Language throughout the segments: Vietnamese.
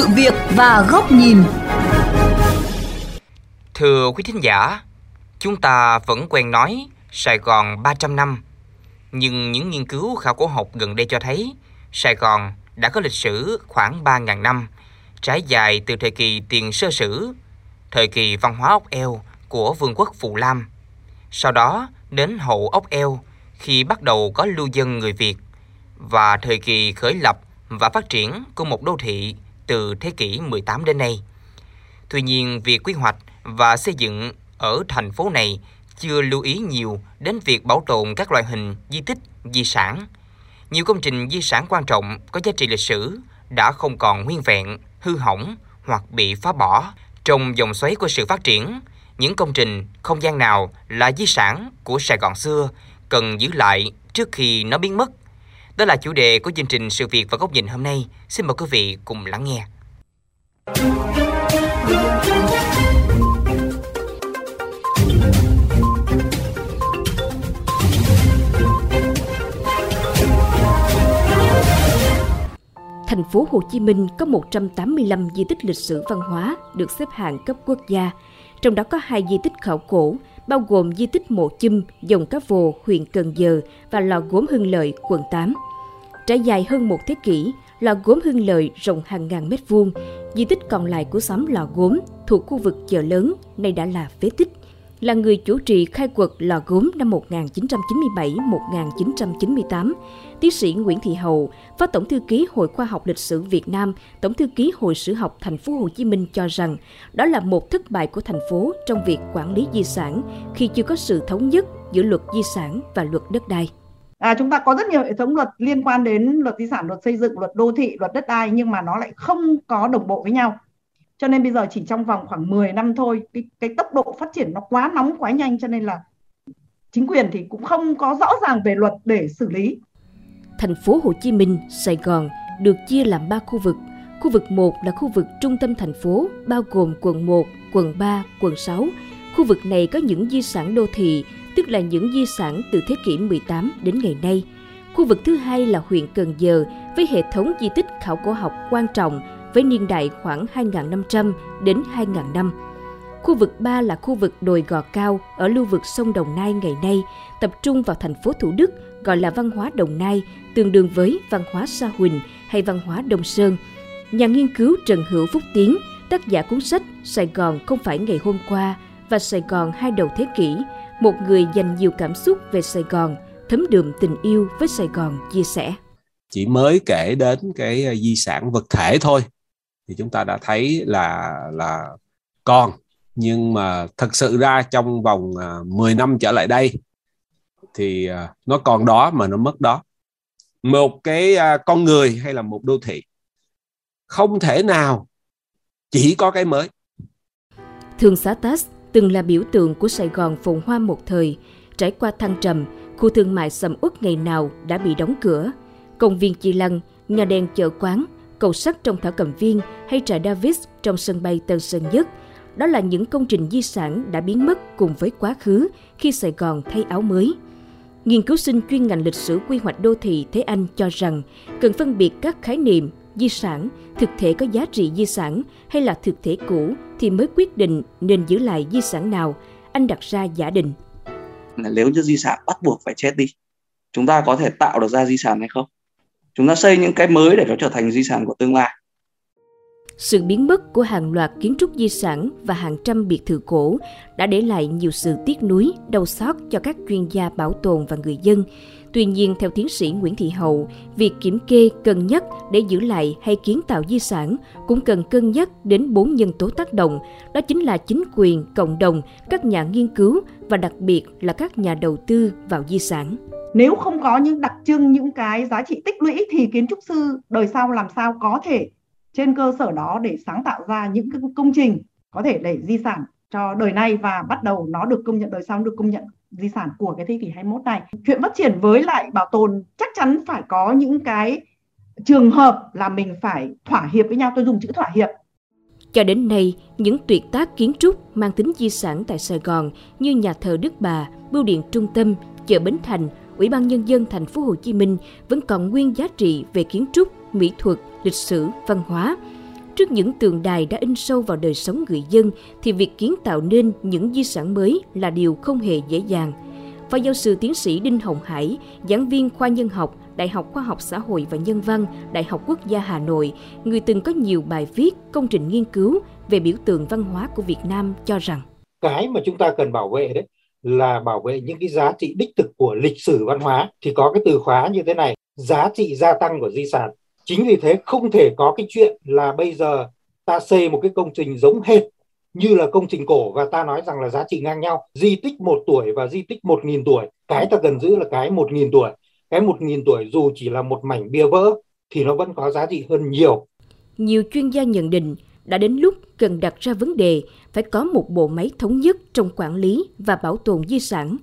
sự việc và góc nhìn. Thưa quý thính giả, chúng ta vẫn quen nói Sài Gòn 300 năm, nhưng những nghiên cứu khảo cổ học gần đây cho thấy Sài Gòn đã có lịch sử khoảng 3.000 năm, trải dài từ thời kỳ tiền sơ sử, thời kỳ văn hóa ốc eo của vương quốc Phù Lam. Sau đó đến hậu ốc eo khi bắt đầu có lưu dân người Việt và thời kỳ khởi lập và phát triển của một đô thị từ thế kỷ 18 đến nay. Tuy nhiên, việc quy hoạch và xây dựng ở thành phố này chưa lưu ý nhiều đến việc bảo tồn các loại hình di tích, di sản. Nhiều công trình di sản quan trọng có giá trị lịch sử đã không còn nguyên vẹn, hư hỏng hoặc bị phá bỏ. Trong dòng xoáy của sự phát triển, những công trình, không gian nào là di sản của Sài Gòn xưa cần giữ lại trước khi nó biến mất. Đó là chủ đề của chương trình Sự việc và góc nhìn hôm nay. Xin mời quý vị cùng lắng nghe. Thành phố Hồ Chí Minh có 185 di tích lịch sử văn hóa được xếp hạng cấp quốc gia, trong đó có hai di tích khảo cổ, bao gồm di tích Mộ Chum, dòng Cá Vồ, huyện Cần Giờ và lò gốm Hưng Lợi, quận 8. Trải dài hơn một thế kỷ, lò gốm Hưng Lợi rộng hàng ngàn mét vuông, di tích còn lại của xóm lò gốm thuộc khu vực chợ lớn, nay đã là phế tích là người chủ trì khai quật lò gốm năm 1997-1998, tiến sĩ Nguyễn Thị Hậu, Phó Tổng thư ký Hội Khoa học Lịch sử Việt Nam, Tổng thư ký Hội Sử học Thành phố Hồ Chí Minh cho rằng đó là một thất bại của thành phố trong việc quản lý di sản khi chưa có sự thống nhất giữa luật di sản và luật đất đai. À, chúng ta có rất nhiều hệ thống luật liên quan đến luật di sản, luật xây dựng, luật đô thị, luật đất đai nhưng mà nó lại không có đồng bộ với nhau cho nên bây giờ chỉ trong vòng khoảng 10 năm thôi cái cái tốc độ phát triển nó quá nóng quá nhanh cho nên là chính quyền thì cũng không có rõ ràng về luật để xử lý. Thành phố Hồ Chí Minh, Sài Gòn được chia làm 3 khu vực. Khu vực 1 là khu vực trung tâm thành phố, bao gồm quận 1, quận 3, quận 6. Khu vực này có những di sản đô thị, tức là những di sản từ thế kỷ 18 đến ngày nay. Khu vực thứ hai là huyện Cần Giờ với hệ thống di tích khảo cổ học quan trọng với niên đại khoảng 2.500 đến 2.000 năm. Khu vực 3 là khu vực đồi gò cao ở lưu vực sông Đồng Nai ngày nay, tập trung vào thành phố Thủ Đức, gọi là văn hóa Đồng Nai, tương đương với văn hóa Sa Huỳnh hay văn hóa Đông Sơn. Nhà nghiên cứu Trần Hữu Phúc Tiến, tác giả cuốn sách Sài Gòn không phải ngày hôm qua và Sài Gòn hai đầu thế kỷ, một người dành nhiều cảm xúc về Sài Gòn, thấm đượm tình yêu với Sài Gòn chia sẻ. Chỉ mới kể đến cái ờ, di sản vật thể thôi thì chúng ta đã thấy là là còn. Nhưng mà thật sự ra trong vòng à, 10 năm trở lại đây thì à, nó còn đó mà nó mất đó. Một cái à, con người hay là một đô thị không thể nào chỉ có cái mới. Thương xá Tas từng là biểu tượng của Sài Gòn phồn hoa một thời, trải qua thăng trầm, khu thương mại sầm uất ngày nào đã bị đóng cửa. Công viên Chi Lăng, nhà đèn chợ quán, cầu sắt trong thảo cầm viên hay trại Davis trong sân bay Tân Sơn Nhất. Đó là những công trình di sản đã biến mất cùng với quá khứ khi Sài Gòn thay áo mới. Nghiên cứu sinh chuyên ngành lịch sử quy hoạch đô thị Thế Anh cho rằng cần phân biệt các khái niệm di sản, thực thể có giá trị di sản hay là thực thể cũ thì mới quyết định nên giữ lại di sản nào. Anh đặt ra giả định. Nếu như di sản bắt buộc phải chết đi, chúng ta có thể tạo được ra di sản hay không? Chúng ta xây những cái mới để nó trở thành di sản của tương lai. Sự biến mất của hàng loạt kiến trúc di sản và hàng trăm biệt thự cổ đã để lại nhiều sự tiếc nuối, đau xót cho các chuyên gia bảo tồn và người dân. Tuy nhiên, theo tiến sĩ Nguyễn Thị Hậu, việc kiểm kê cân nhắc để giữ lại hay kiến tạo di sản cũng cần cân nhắc đến bốn nhân tố tác động, đó chính là chính quyền, cộng đồng, các nhà nghiên cứu và đặc biệt là các nhà đầu tư vào di sản nếu không có những đặc trưng những cái giá trị tích lũy thì kiến trúc sư đời sau làm sao có thể trên cơ sở đó để sáng tạo ra những cái công trình có thể để di sản cho đời nay và bắt đầu nó được công nhận đời sau được công nhận di sản của cái thế kỷ 21 này. Chuyện phát triển với lại bảo tồn chắc chắn phải có những cái trường hợp là mình phải thỏa hiệp với nhau, tôi dùng chữ thỏa hiệp. Cho đến nay, những tuyệt tác kiến trúc mang tính di sản tại Sài Gòn như nhà thờ Đức Bà, bưu điện trung tâm, chợ Bến Thành Ủy ban nhân dân thành phố Hồ Chí Minh vẫn còn nguyên giá trị về kiến trúc, mỹ thuật, lịch sử, văn hóa. trước những tượng đài đã in sâu vào đời sống người dân thì việc kiến tạo nên những di sản mới là điều không hề dễ dàng. Phó giáo sư tiến sĩ Đinh Hồng Hải, giảng viên khoa nhân học, Đại học Khoa học Xã hội và Nhân văn, Đại học Quốc gia Hà Nội, người từng có nhiều bài viết, công trình nghiên cứu về biểu tượng văn hóa của Việt Nam cho rằng cái mà chúng ta cần bảo vệ đấy là bảo vệ những cái giá trị đích thực của lịch sử văn hóa, thì có cái từ khóa như thế này, giá trị gia tăng của di sản. Chính vì thế không thể có cái chuyện là bây giờ ta xây một cái công trình giống hệt như là công trình cổ và ta nói rằng là giá trị ngang nhau. Di tích một tuổi và di tích một nghìn tuổi, cái ta cần giữ là cái một nghìn tuổi. Cái một nghìn tuổi dù chỉ là một mảnh bia vỡ thì nó vẫn có giá trị hơn nhiều. Nhiều chuyên gia nhận định đã đến lúc cần đặt ra vấn đề phải có một bộ máy thống nhất trong quản lý và bảo tồn di sản.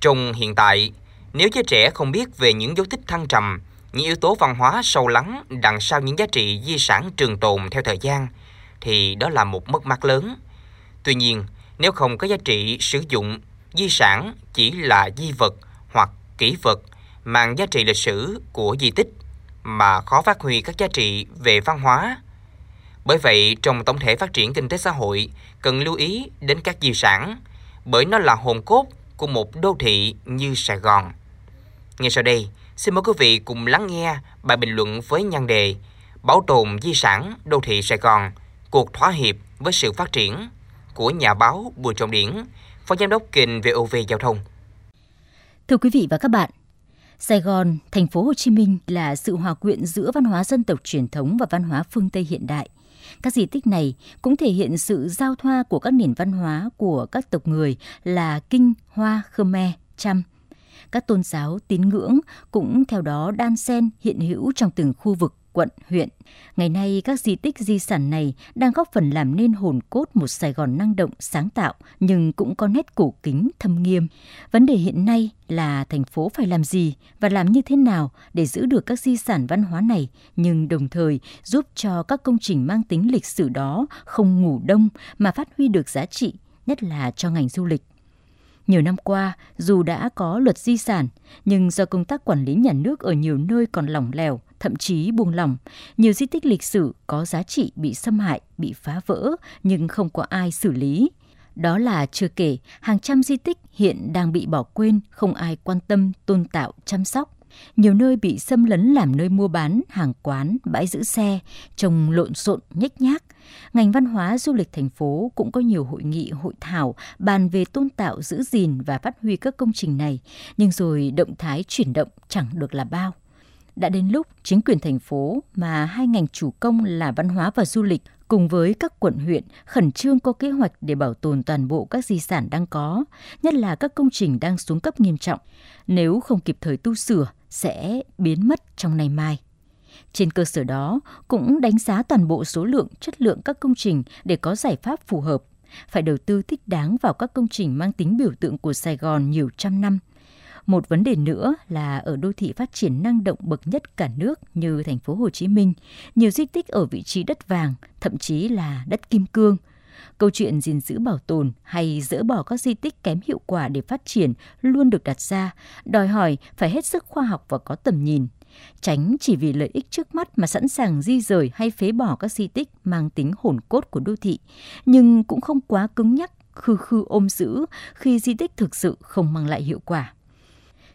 Trong hiện tại, nếu giới trẻ không biết về những dấu tích thăng trầm, những yếu tố văn hóa sâu lắng đằng sau những giá trị di sản trường tồn theo thời gian, thì đó là một mất mát lớn. Tuy nhiên, nếu không có giá trị sử dụng, di sản chỉ là di vật hoặc kỹ vật mang giá trị lịch sử của di tích mà khó phát huy các giá trị về văn hóa. Bởi vậy, trong tổng thể phát triển kinh tế xã hội, cần lưu ý đến các di sản, bởi nó là hồn cốt của một đô thị như Sài Gòn. Ngay sau đây, xin mời quý vị cùng lắng nghe bài bình luận với nhan đề Bảo tồn di sản đô thị Sài Gòn, cuộc thỏa hiệp với sự phát triển của nhà báo Bùi Trọng Điển, Phó Giám đốc kênh VOV Giao thông. Thưa quý vị và các bạn, Sài Gòn, thành phố Hồ Chí Minh là sự hòa quyện giữa văn hóa dân tộc truyền thống và văn hóa phương Tây hiện đại. Các di tích này cũng thể hiện sự giao thoa của các nền văn hóa của các tộc người là Kinh, Hoa, Khmer, Chăm. Các tôn giáo tín ngưỡng cũng theo đó đan xen hiện hữu trong từng khu vực quận, huyện. Ngày nay, các di tích di sản này đang góp phần làm nên hồn cốt một Sài Gòn năng động, sáng tạo, nhưng cũng có nét cổ kính, thâm nghiêm. Vấn đề hiện nay là thành phố phải làm gì và làm như thế nào để giữ được các di sản văn hóa này, nhưng đồng thời giúp cho các công trình mang tính lịch sử đó không ngủ đông mà phát huy được giá trị, nhất là cho ngành du lịch. Nhiều năm qua, dù đã có luật di sản, nhưng do công tác quản lý nhà nước ở nhiều nơi còn lỏng lẻo, thậm chí buông lỏng, nhiều di tích lịch sử có giá trị bị xâm hại, bị phá vỡ nhưng không có ai xử lý. Đó là chưa kể, hàng trăm di tích hiện đang bị bỏ quên, không ai quan tâm, tôn tạo, chăm sóc. Nhiều nơi bị xâm lấn làm nơi mua bán, hàng quán, bãi giữ xe, trồng lộn xộn, nhếch nhác. Ngành văn hóa du lịch thành phố cũng có nhiều hội nghị, hội thảo bàn về tôn tạo, giữ gìn và phát huy các công trình này, nhưng rồi động thái chuyển động chẳng được là bao đã đến lúc chính quyền thành phố mà hai ngành chủ công là văn hóa và du lịch cùng với các quận huyện khẩn trương có kế hoạch để bảo tồn toàn bộ các di sản đang có, nhất là các công trình đang xuống cấp nghiêm trọng. Nếu không kịp thời tu sửa, sẽ biến mất trong ngày mai. Trên cơ sở đó, cũng đánh giá toàn bộ số lượng, chất lượng các công trình để có giải pháp phù hợp. Phải đầu tư thích đáng vào các công trình mang tính biểu tượng của Sài Gòn nhiều trăm năm, một vấn đề nữa là ở đô thị phát triển năng động bậc nhất cả nước như thành phố Hồ Chí Minh, nhiều di tích ở vị trí đất vàng, thậm chí là đất kim cương. Câu chuyện gìn giữ bảo tồn hay dỡ bỏ các di tích kém hiệu quả để phát triển luôn được đặt ra, đòi hỏi phải hết sức khoa học và có tầm nhìn. Tránh chỉ vì lợi ích trước mắt mà sẵn sàng di rời hay phế bỏ các di tích mang tính hồn cốt của đô thị, nhưng cũng không quá cứng nhắc khư khư ôm giữ khi di tích thực sự không mang lại hiệu quả.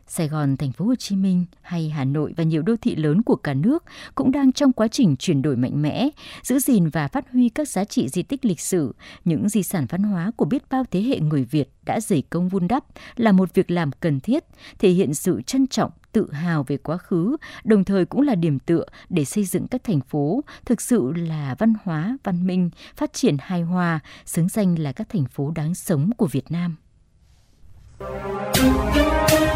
Sài Gòn, thành phố Hồ Chí Minh hay Hà Nội và nhiều đô thị lớn của cả nước cũng đang trong quá trình chuyển đổi mạnh mẽ, giữ gìn và phát huy các giá trị di tích lịch sử, những di sản văn hóa của biết bao thế hệ người Việt đã dày công vun đắp là một việc làm cần thiết, thể hiện sự trân trọng, tự hào về quá khứ, đồng thời cũng là điểm tựa để xây dựng các thành phố thực sự là văn hóa, văn minh, phát triển hài hòa, xứng danh là các thành phố đáng sống của Việt Nam.